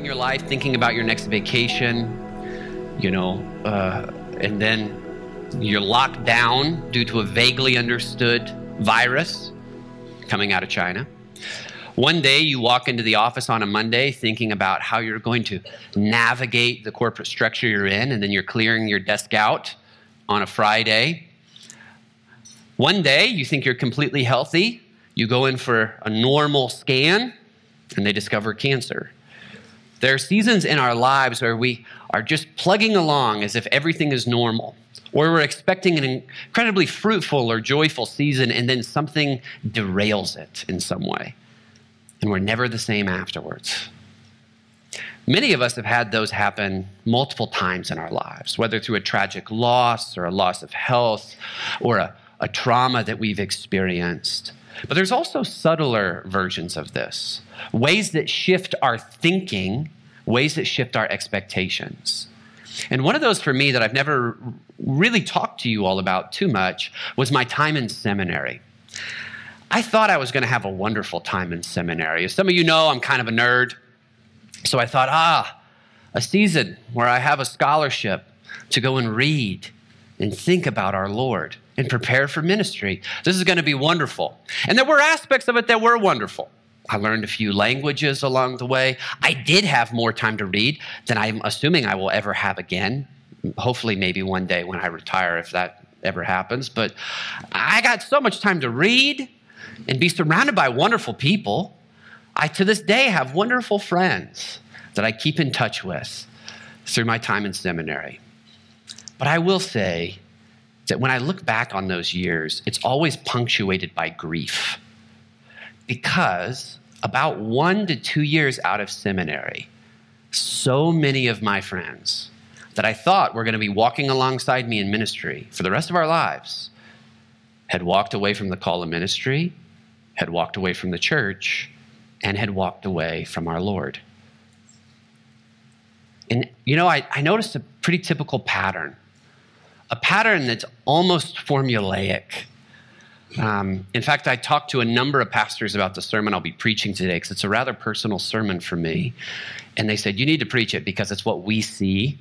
living your life thinking about your next vacation, you know, uh, and then you're locked down due to a vaguely understood virus coming out of China. One day you walk into the office on a Monday thinking about how you're going to navigate the corporate structure you're in, and then you're clearing your desk out on a Friday. One day you think you're completely healthy, you go in for a normal scan, and they discover cancer. There are seasons in our lives where we are just plugging along as if everything is normal, or we're expecting an incredibly fruitful or joyful season, and then something derails it in some way. And we're never the same afterwards. Many of us have had those happen multiple times in our lives, whether through a tragic loss or a loss of health or a, a trauma that we've experienced. But there's also subtler versions of this ways that shift our thinking, ways that shift our expectations. And one of those for me that I've never really talked to you all about too much was my time in seminary. I thought I was going to have a wonderful time in seminary. As some of you know, I'm kind of a nerd. So I thought, ah, a season where I have a scholarship to go and read and think about our Lord and prepare for ministry. This is going to be wonderful. And there were aspects of it that were wonderful. I learned a few languages along the way. I did have more time to read than I'm assuming I will ever have again. Hopefully, maybe one day when I retire, if that ever happens. But I got so much time to read and be surrounded by wonderful people. I, to this day, have wonderful friends that I keep in touch with through my time in seminary. But I will say that when I look back on those years, it's always punctuated by grief because about one to two years out of seminary, so many of my friends that I thought were going to be walking alongside me in ministry for the rest of our lives had walked away from the call of ministry, had walked away from the church, and had walked away from our Lord. And, you know, I, I noticed a pretty typical pattern, a pattern that's almost formulaic um, in fact, I talked to a number of pastors about the sermon I'll be preaching today because it's a rather personal sermon for me. And they said, You need to preach it because it's what we see,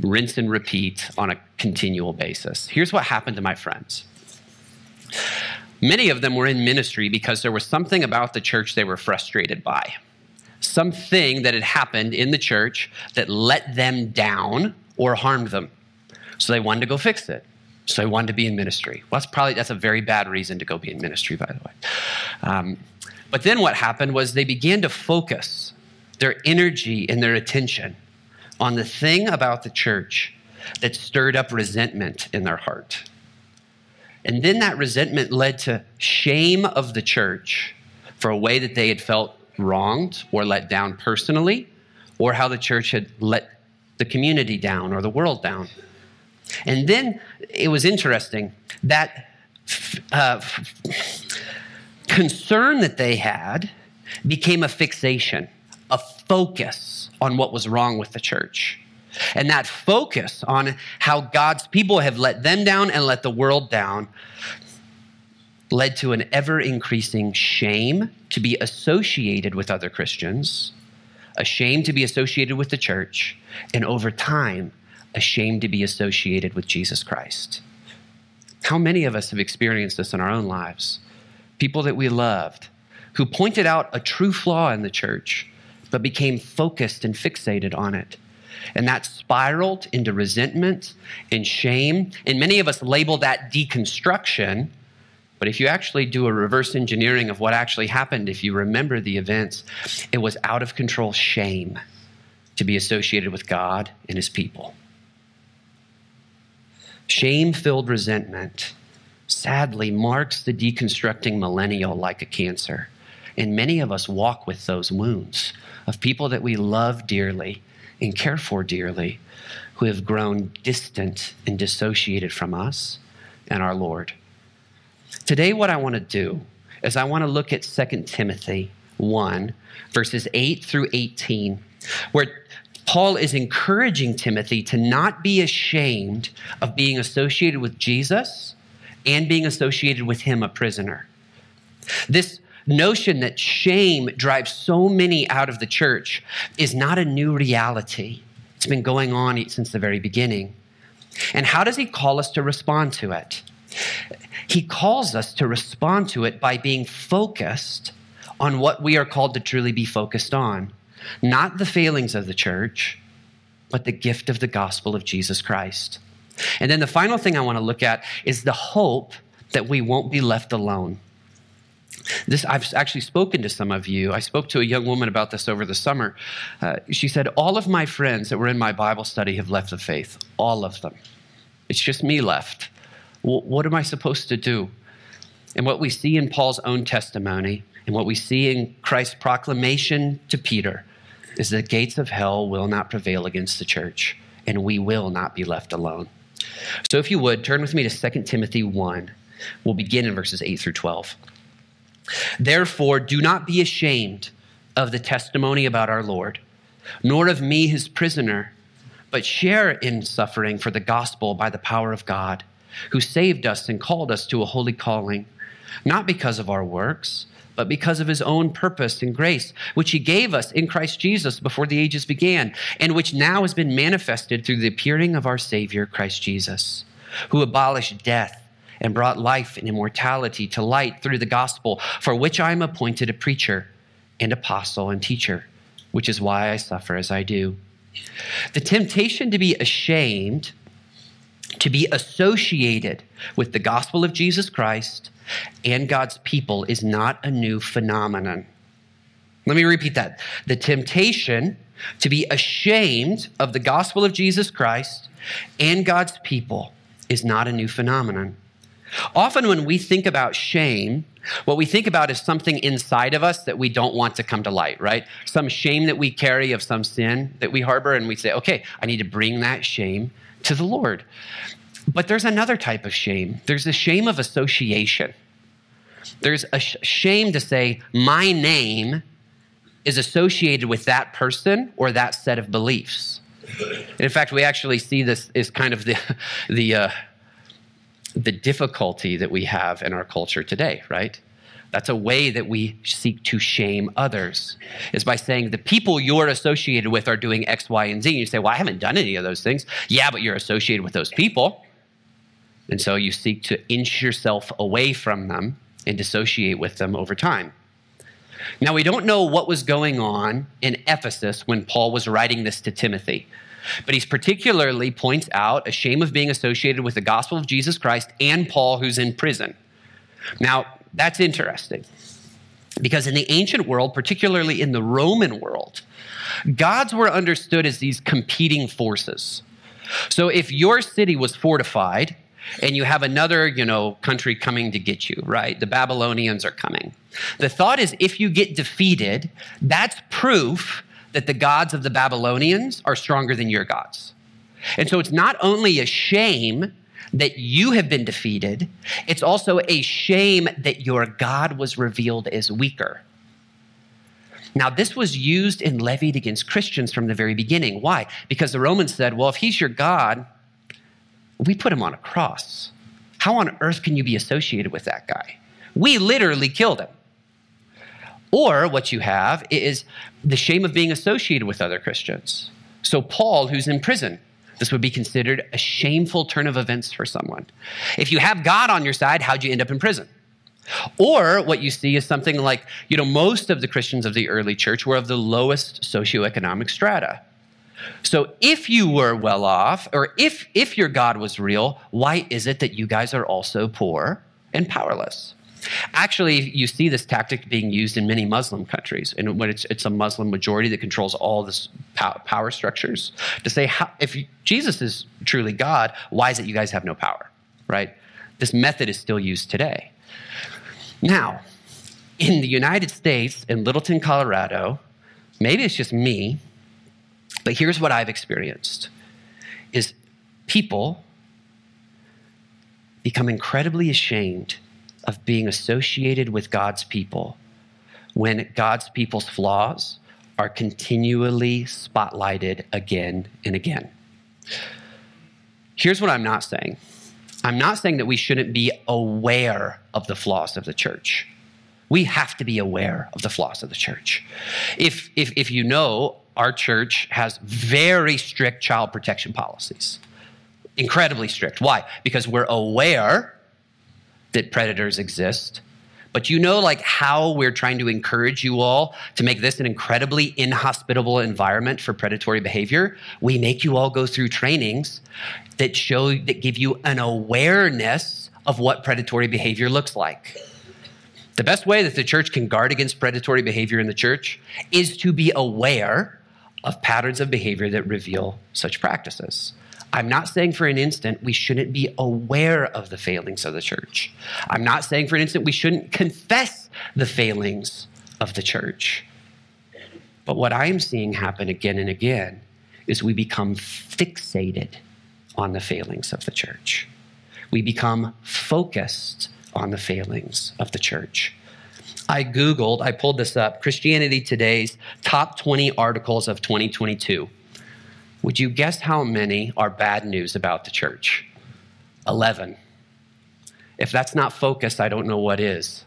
rinse and repeat on a continual basis. Here's what happened to my friends. Many of them were in ministry because there was something about the church they were frustrated by. Something that had happened in the church that let them down or harmed them. So they wanted to go fix it. So they wanted to be in ministry. Well, that's probably that's a very bad reason to go be in ministry, by the way. Um, but then what happened was they began to focus their energy and their attention on the thing about the church that stirred up resentment in their heart. And then that resentment led to shame of the church for a way that they had felt wronged or let down personally, or how the church had let the community down or the world down. And then it was interesting that uh, concern that they had became a fixation, a focus on what was wrong with the church. And that focus on how God's people have let them down and let the world down led to an ever increasing shame to be associated with other Christians, a shame to be associated with the church, and over time, ashamed to be associated with Jesus Christ. How many of us have experienced this in our own lives? People that we loved who pointed out a true flaw in the church, but became focused and fixated on it. And that spiraled into resentment and shame. And many of us label that deconstruction. But if you actually do a reverse engineering of what actually happened, if you remember the events, it was out of control shame to be associated with God and his people. Shame filled resentment sadly marks the deconstructing millennial like a cancer. And many of us walk with those wounds of people that we love dearly and care for dearly who have grown distant and dissociated from us and our Lord. Today, what I want to do is I want to look at 2 Timothy 1, verses 8 through 18, where Paul is encouraging Timothy to not be ashamed of being associated with Jesus and being associated with him, a prisoner. This, notion that shame drives so many out of the church is not a new reality. It's been going on since the very beginning. And how does he call us to respond to it? He calls us to respond to it by being focused on what we are called to truly be focused on. Not the failings of the church, but the gift of the gospel of Jesus Christ. And then the final thing I want to look at is the hope that we won't be left alone. This I've actually spoken to some of you. I spoke to a young woman about this over the summer. Uh, she said, "All of my friends that were in my Bible study have left the faith. All of them. It's just me left. W- what am I supposed to do?" And what we see in Paul's own testimony, and what we see in Christ's proclamation to Peter, is the gates of hell will not prevail against the church, and we will not be left alone. So, if you would turn with me to 2 Timothy 1. We'll begin in verses 8 through 12. Therefore, do not be ashamed of the testimony about our Lord, nor of me, his prisoner, but share in suffering for the gospel by the power of God, who saved us and called us to a holy calling, not because of our works, but because of his own purpose and grace, which he gave us in Christ Jesus before the ages began, and which now has been manifested through the appearing of our Savior, Christ Jesus, who abolished death and brought life and immortality to light through the gospel, for which I am appointed a preacher and apostle and teacher, which is why I suffer as I do. The temptation to be ashamed, to be associated with the gospel of Jesus Christ and God's people is not a new phenomenon. Let me repeat that. The temptation to be ashamed of the gospel of Jesus Christ and God's people is not a new phenomenon. Often, when we think about shame, what we think about is something inside of us that we don't want to come to light, right? Some shame that we carry of some sin that we harbor, and we say, okay, I need to bring that shame to the Lord. But there's another type of shame there's the shame of association. There's a sh- shame to say, my name is associated with that person or that set of beliefs. And in fact, we actually see this as kind of the, the, uh, the difficulty that we have in our culture today, right? That's a way that we seek to shame others, is by saying the people you're associated with are doing X, Y, and Z. And you say, Well, I haven't done any of those things. Yeah, but you're associated with those people. And so you seek to inch yourself away from them and dissociate with them over time. Now, we don't know what was going on in Ephesus when Paul was writing this to Timothy. But he's particularly points out a shame of being associated with the gospel of Jesus Christ and Paul, who's in prison. Now, that's interesting because in the ancient world, particularly in the Roman world, gods were understood as these competing forces. So if your city was fortified, and you have another, you know, country coming to get you, right? The Babylonians are coming. The thought is if you get defeated, that's proof that the gods of the Babylonians are stronger than your gods. And so it's not only a shame that you have been defeated, it's also a shame that your God was revealed as weaker. Now, this was used and levied against Christians from the very beginning. Why? Because the Romans said, well, if he's your God, we put him on a cross. How on earth can you be associated with that guy? We literally killed him. Or what you have is the shame of being associated with other Christians. So, Paul, who's in prison, this would be considered a shameful turn of events for someone. If you have God on your side, how'd you end up in prison? Or what you see is something like, you know, most of the Christians of the early church were of the lowest socioeconomic strata. So if you were well off, or if, if your God was real, why is it that you guys are also poor and powerless? Actually, you see this tactic being used in many Muslim countries, and when it's, it's a Muslim majority that controls all the power structures, to say, how, if Jesus is truly God, why is it you guys have no power, right? This method is still used today. Now, in the United States, in Littleton, Colorado, maybe it's just me, but here's what I've experienced is people become incredibly ashamed of being associated with God's people when God's people's flaws are continually spotlighted again and again. Here's what I'm not saying I'm not saying that we shouldn't be aware of the flaws of the church. We have to be aware of the flaws of the church. If, if, if you know, our church has very strict child protection policies, incredibly strict. Why? Because we're aware that predators exist. But you know, like how we're trying to encourage you all to make this an incredibly inhospitable environment for predatory behavior? We make you all go through trainings that show, that give you an awareness of what predatory behavior looks like. The best way that the church can guard against predatory behavior in the church is to be aware of patterns of behavior that reveal such practices. I'm not saying for an instant we shouldn't be aware of the failings of the church. I'm not saying for an instant we shouldn't confess the failings of the church. But what I'm seeing happen again and again is we become fixated on the failings of the church. We become focused on the failings of the church. I Googled, I pulled this up Christianity Today's top 20 articles of 2022. Would you guess how many are bad news about the church? 11. If that's not focused, I don't know what is.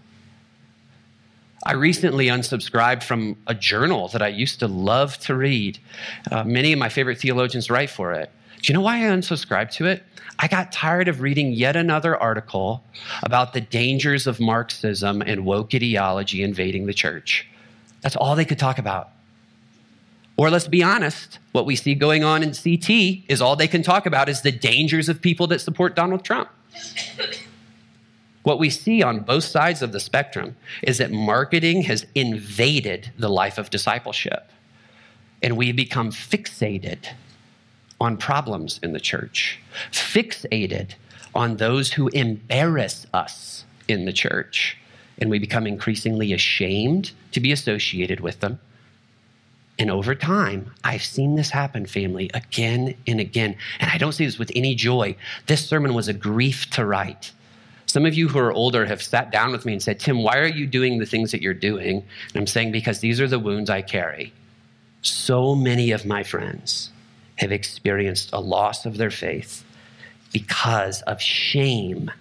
I recently unsubscribed from a journal that I used to love to read. Uh, many of my favorite theologians write for it. Do you know why I unsubscribed to it? I got tired of reading yet another article about the dangers of Marxism and woke ideology invading the church. That's all they could talk about. Or let's be honest, what we see going on in CT is all they can talk about is the dangers of people that support Donald Trump. What we see on both sides of the spectrum is that marketing has invaded the life of discipleship. And we become fixated on problems in the church, fixated on those who embarrass us in the church, and we become increasingly ashamed to be associated with them. And over time, I've seen this happen, family, again and again. And I don't say this with any joy. This sermon was a grief to write. Some of you who are older have sat down with me and said, Tim, why are you doing the things that you're doing? And I'm saying, because these are the wounds I carry. So many of my friends have experienced a loss of their faith because of shame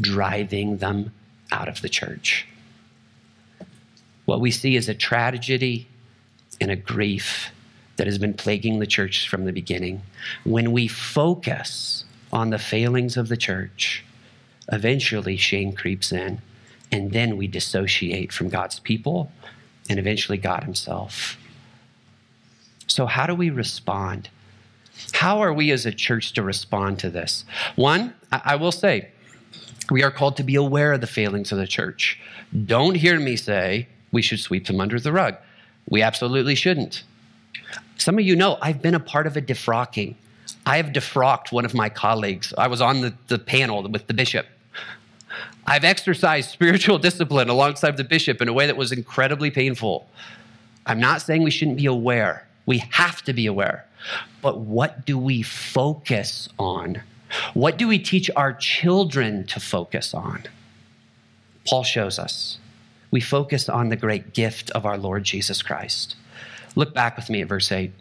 driving them out of the church. What we see is a tragedy and a grief that has been plaguing the church from the beginning. When we focus on the failings of the church, eventually shame creeps in, and then we dissociate from God's people and eventually God Himself. So, how do we respond? How are we as a church to respond to this? One, I will say, we are called to be aware of the failings of the church. Don't hear me say we should sweep them under the rug. We absolutely shouldn't. Some of you know I've been a part of a defrocking. I have defrocked one of my colleagues. I was on the, the panel with the bishop. I've exercised spiritual discipline alongside the bishop in a way that was incredibly painful. I'm not saying we shouldn't be aware. We have to be aware. But what do we focus on? What do we teach our children to focus on? Paul shows us. We focus on the great gift of our Lord Jesus Christ. Look back with me at verse 8.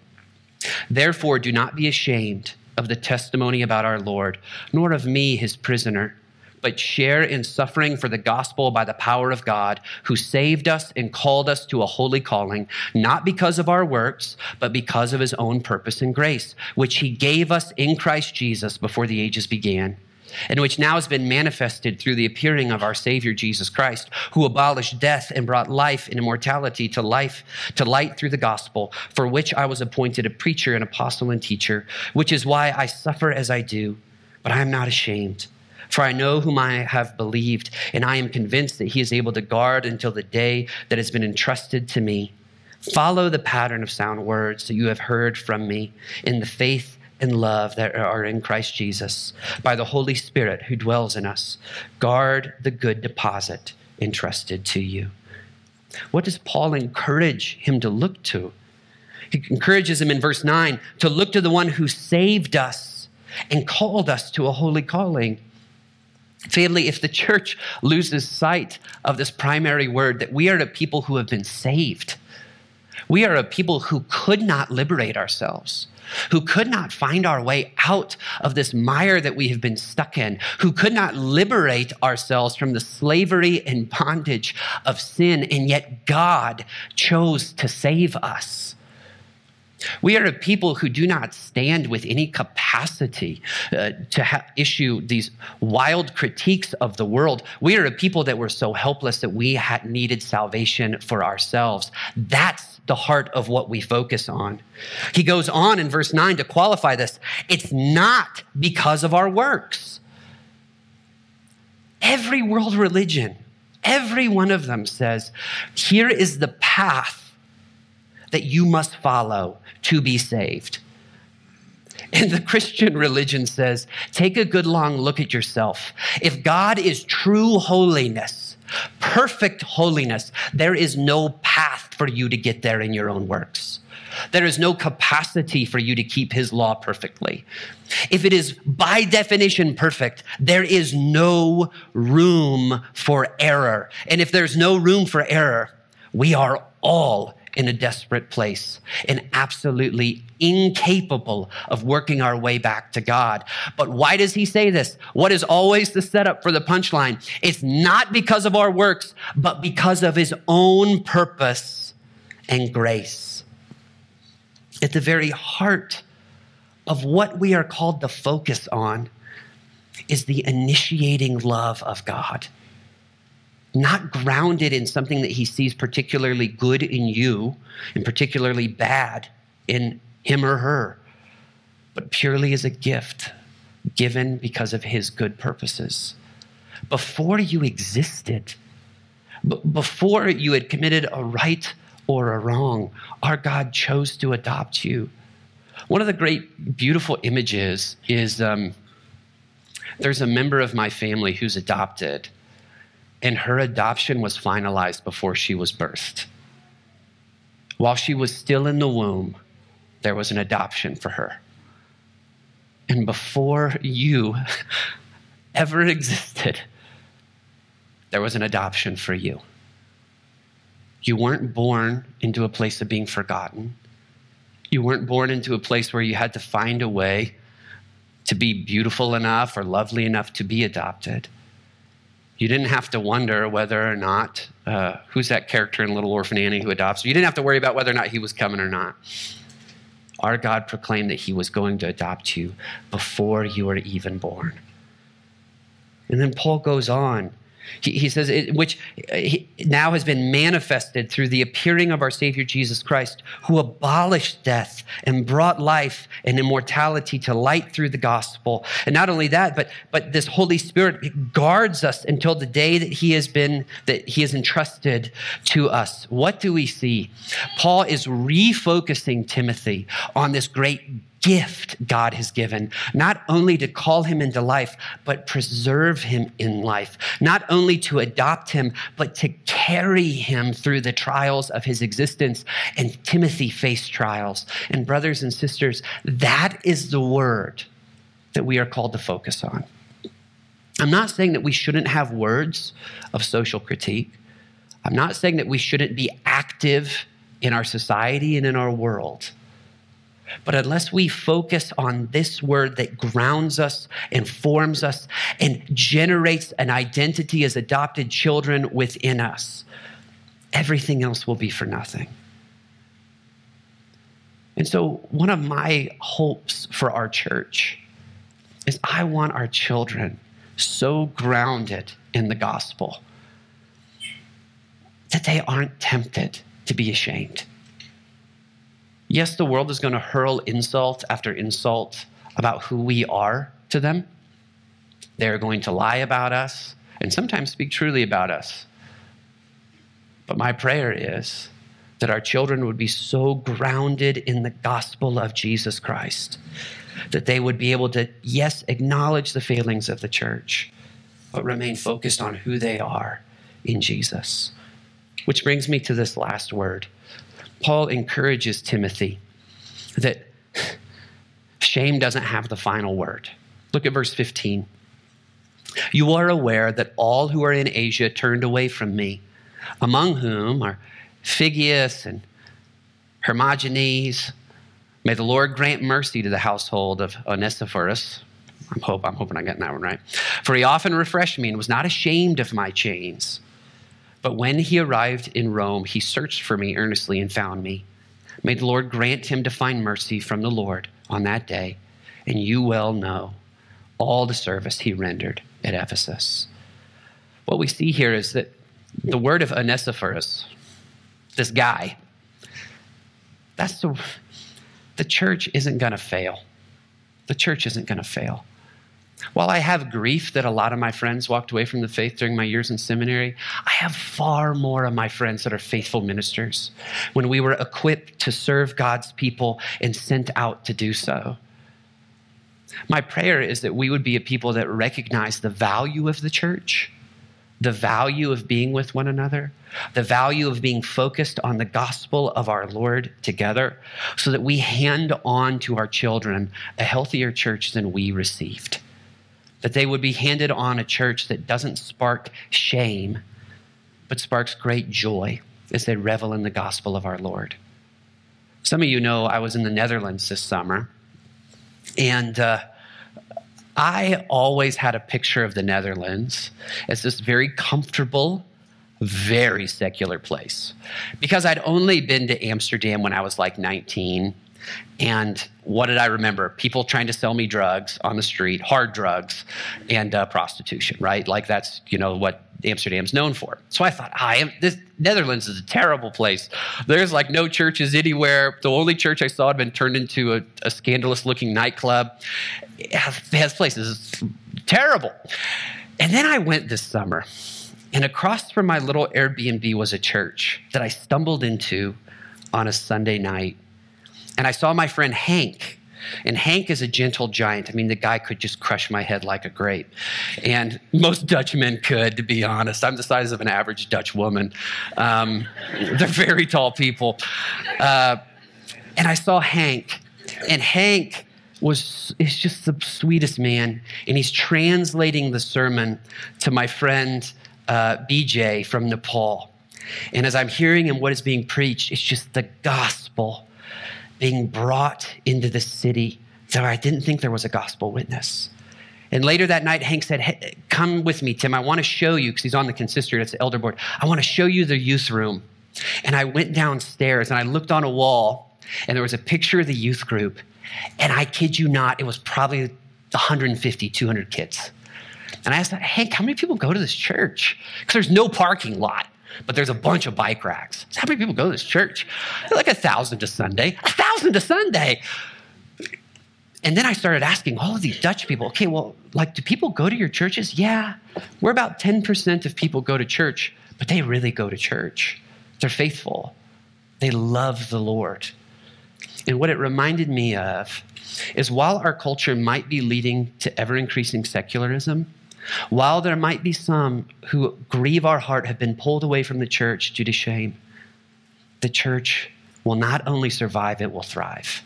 Therefore, do not be ashamed of the testimony about our Lord, nor of me, his prisoner but share in suffering for the gospel by the power of God, who saved us and called us to a holy calling, not because of our works, but because of his own purpose and grace, which he gave us in Christ Jesus before the ages began. And which now has been manifested through the appearing of our Savior Jesus Christ, who abolished death and brought life and immortality to life, to light through the gospel, for which I was appointed a preacher, an apostle, and teacher, which is why I suffer as I do, but I am not ashamed for I know whom I have believed, and I am convinced that he is able to guard until the day that has been entrusted to me. Follow the pattern of sound words that you have heard from me in the faith and love that are in Christ Jesus by the Holy Spirit who dwells in us. Guard the good deposit entrusted to you. What does Paul encourage him to look to? He encourages him in verse 9 to look to the one who saved us and called us to a holy calling. Family, if the church loses sight of this primary word, that we are a people who have been saved, We are a people who could not liberate ourselves, who could not find our way out of this mire that we have been stuck in, who could not liberate ourselves from the slavery and bondage of sin, and yet God chose to save us. We are a people who do not stand with any capacity uh, to ha- issue these wild critiques of the world. We are a people that were so helpless that we had needed salvation for ourselves. That's the heart of what we focus on. He goes on in verse 9 to qualify this it's not because of our works. Every world religion, every one of them says, here is the path that you must follow to be saved. And the Christian religion says, take a good long look at yourself. If God is true holiness, perfect holiness, there is no path for you to get there in your own works. There is no capacity for you to keep his law perfectly. If it is by definition perfect, there is no room for error. And if there's no room for error, we are all in a desperate place and absolutely incapable of working our way back to God. But why does he say this? What is always the setup for the punchline? It's not because of our works, but because of his own purpose and grace. At the very heart of what we are called to focus on is the initiating love of God not grounded in something that he sees particularly good in you and particularly bad in him or her, but purely as a gift given because of his good purposes. Before you existed, b- before you had committed a right or a wrong, our God chose to adopt you. One of the great, beautiful images is um, there's a member of my family who's adopted and her adoption was finalized before she was birthed. While she was still in the womb, there was an adoption for her. And before you ever existed, there was an adoption for you. You weren't born into a place of being forgotten. You weren't born into a place where you had to find a way to be beautiful enough or lovely enough to be adopted. You didn't have to wonder whether or not, uh, who's that character in Little Orphan Annie who adopts? You You didn't have to worry about whether or not he was coming or not. Our God proclaimed that he was going to adopt you before you were even born. And then Paul goes on he, he says, it, which uh, now has been manifested through the appearing of our Savior Jesus Christ, who abolished death and brought life and immortality to light through the gospel. And not only that, but, but this Holy Spirit guards us until the day that He has been, that He has entrusted to us. What do we see? Paul is refocusing Timothy on this great gift God has given, not only to call him into life, but preserve him in life, not only to adopt him, but to carry him through the trials of his existence. And Timothy faced trials. And, brothers and sisters, that is the word that we are called to focus on. I'm not saying that we shouldn't have words of social critique. I'm not saying that we shouldn't be active in our society and in our world. But unless we focus on this word that grounds us and forms us and generates an identity as adopted children within us, everything else will be for nothing. And so, one of my hopes for our church is I want our children so grounded in the gospel that they aren't tempted to be ashamed Yes, the world is going to hurl insult after insult about who we are to them. They're going to lie about us and sometimes speak truly about us. But my prayer is that our children would be so grounded in the gospel of Jesus Christ that they would be able to, yes, acknowledge the failings of the church, but remain focused on who they are in Jesus. Which brings me to this last word Paul encourages Timothy that shame doesn't have the final word. Look at verse 15. You are aware that all who are in Asia turned away from me, among whom are Phygelus and Hermogenes. May the Lord grant mercy to the household of Onesiphorus. I'm, hope, I'm hoping I'm getting that one right. For he often refreshed me and was not ashamed of my chains. But when he arrived in Rome, he searched for me earnestly and found me. May the Lord grant him to find mercy from the Lord on that day. And you well know all the service he rendered at Ephesus. What we see here is that the word of Onesiphorus, this guy, that's the, the church isn't going to fail. The church isn't going to fail. While I have grief that a lot of my friends walked away from the faith during my years in seminary, I have far more of my friends that are faithful ministers when we were equipped to serve God's people and sent out to do so. My prayer is that we would be a people that recognize the value of the church, the value of being with one another, the value of being focused on the gospel of our Lord together, so that we hand on to our children a healthier church than we received that they would be handed on a church that doesn't spark shame, but sparks great joy as they revel in the gospel of our Lord. Some of you know I was in the Netherlands this summer, and uh, I always had a picture of the Netherlands as this very comfortable, very secular place. Because I'd only been to Amsterdam when I was like 19 and what did I remember? People trying to sell me drugs on the street, hard drugs, and uh, prostitution, right? Like that's, you know, what Amsterdam's known for. So I thought, I am, this Netherlands is a terrible place. There's like no churches anywhere. The only church I saw had been turned into a, a scandalous looking nightclub. It has, places. Terrible. And then I went this summer, and across from my little Airbnb was a church that I stumbled into on a Sunday night and I saw my friend Hank. And Hank is a gentle giant. I mean, the guy could just crush my head like a grape. And most Dutch men could, to be honest. I'm the size of an average Dutch woman. Um, they're very tall people. Uh, and I saw Hank, and Hank was is just the sweetest man. And he's translating the sermon to my friend uh, BJ from Nepal. And as I'm hearing him, what is being preached, it's just the gospel being brought into the city So I didn't think there was a gospel witness. And later that night, Hank said, hey, Come with me, Tim. I want to show you, because he's on the consistory, it's the elder board. I want to show you the youth room. And I went downstairs and I looked on a wall, and there was a picture of the youth group. And I kid you not, it was probably 150, 200 kids. And I asked, Hank, how many people go to this church? Because there's no parking lot but there's a bunch of bike racks. How many people go to this church? Like a thousand to Sunday. A thousand to Sunday. And then I started asking all of these Dutch people, okay, well, like, do people go to your churches? Yeah. We're about 10% of people go to church, but they really go to church. They're faithful. They love the Lord. And what it reminded me of is while our culture might be leading to ever increasing secularism, while there might be some who grieve our heart have been pulled away from the church due to shame, the church will not only survive, it will thrive.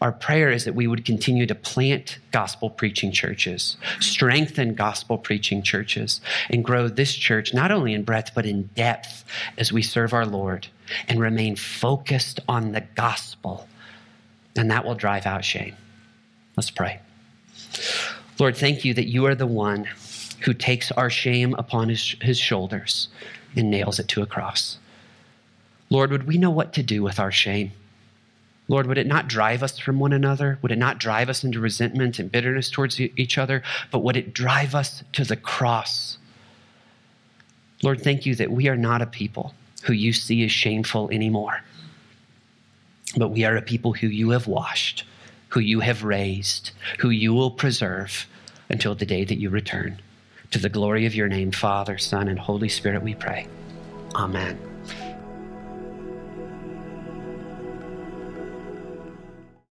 Our prayer is that we would continue to plant gospel preaching churches, strengthen gospel preaching churches, and grow this church not only in breadth but in depth as we serve our Lord and remain focused on the gospel. And that will drive out shame. Let's pray. Lord, thank you that you are the one who takes our shame upon his, his shoulders and nails it to a cross. Lord, would we know what to do with our shame? Lord, would it not drive us from one another? Would it not drive us into resentment and bitterness towards each other? But would it drive us to the cross? Lord, thank you that we are not a people who you see as shameful anymore, but we are a people who you have washed, who you have raised, who you will preserve until the day that you return. To the glory of your name, Father, Son, and Holy Spirit, we pray. Amen.